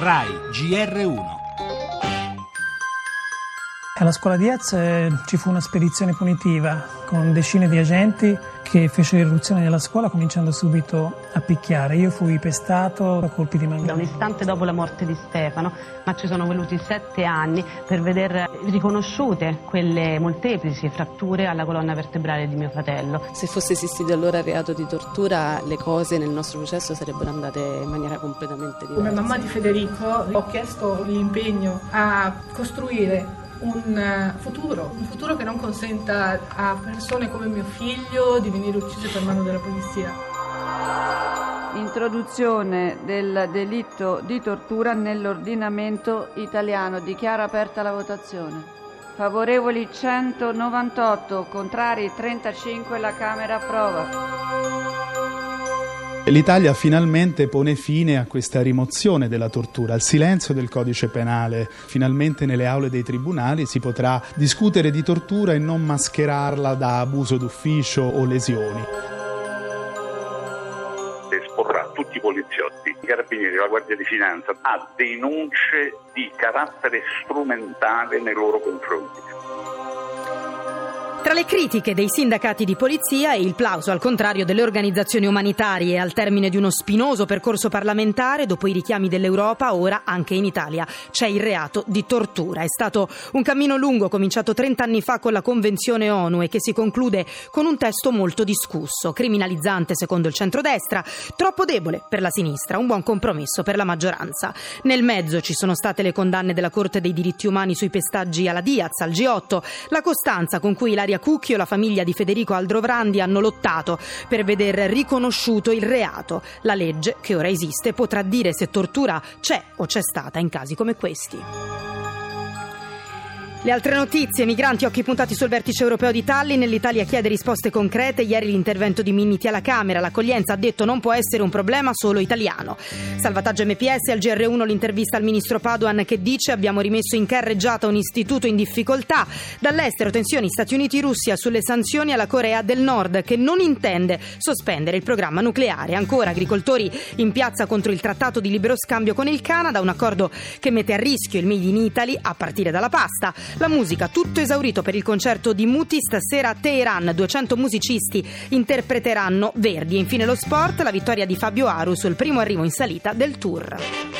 RAI GR1 alla scuola di Ez eh, ci fu una spedizione punitiva con decine di agenti che fecero irruzione nella scuola cominciando subito a picchiare. Io fui pestato a colpi di manganello. Da un istante dopo la morte di Stefano, ma ci sono voluti sette anni per veder riconosciute quelle molteplici fratture alla colonna vertebrale di mio fratello. Se fosse esistito allora il reato di tortura, le cose nel nostro processo sarebbero andate in maniera completamente diversa. Come mamma di Federico ho chiesto l'impegno a costruire un eh, futuro, un futuro che non consenta a persone come mio figlio di venire uccise per mano della polizia. Introduzione del delitto di tortura nell'ordinamento italiano. Dichiaro aperta la votazione. Favorevoli 198, contrari 35, la Camera approva. L'Italia finalmente pone fine a questa rimozione della tortura, al silenzio del codice penale. Finalmente nelle aule dei tribunali si potrà discutere di tortura e non mascherarla da abuso d'ufficio o lesioni esporrà tutti i poliziotti, i carabinieri, la Guardia di Finanza a denunce di carattere strumentale nei loro confronti. Tra le critiche dei sindacati di polizia e il plauso al contrario delle organizzazioni umanitarie al termine di uno spinoso percorso parlamentare, dopo i richiami dell'Europa, ora anche in Italia c'è il reato di tortura. È stato un cammino lungo cominciato 30 anni fa con la Convenzione ONU e che si conclude con un testo molto discusso, criminalizzante secondo il centrodestra, troppo debole per la sinistra, un buon compromesso per la maggioranza. Nel mezzo ci sono state le condanne della Corte dei diritti umani sui pestaggi alla Diaz, al G8, la costanza con cui Ilaria Cucchio e la famiglia di Federico Aldrovrandi hanno lottato per veder riconosciuto il reato. La legge, che ora esiste, potrà dire se tortura c'è o c'è stata in casi come questi. Le altre notizie, migranti occhi puntati sul vertice europeo di Tallinn, l'Italia chiede risposte concrete, ieri l'intervento di Minniti alla Camera, l'accoglienza ha detto non può essere un problema solo italiano. Salvataggio MPS, al GR1 l'intervista al ministro Paduan che dice abbiamo rimesso in carreggiata un istituto in difficoltà. Dall'estero tensioni Stati Uniti-Russia sulle sanzioni alla Corea del Nord che non intende sospendere il programma nucleare. Ancora agricoltori in piazza contro il trattato di libero scambio con il Canada, un accordo che mette a rischio il Made in Italy a partire dalla pasta. La musica, tutto esaurito per il concerto di Muti stasera a Teheran. 200 musicisti interpreteranno Verdi. E infine lo sport, la vittoria di Fabio Aru sul primo arrivo in salita del tour.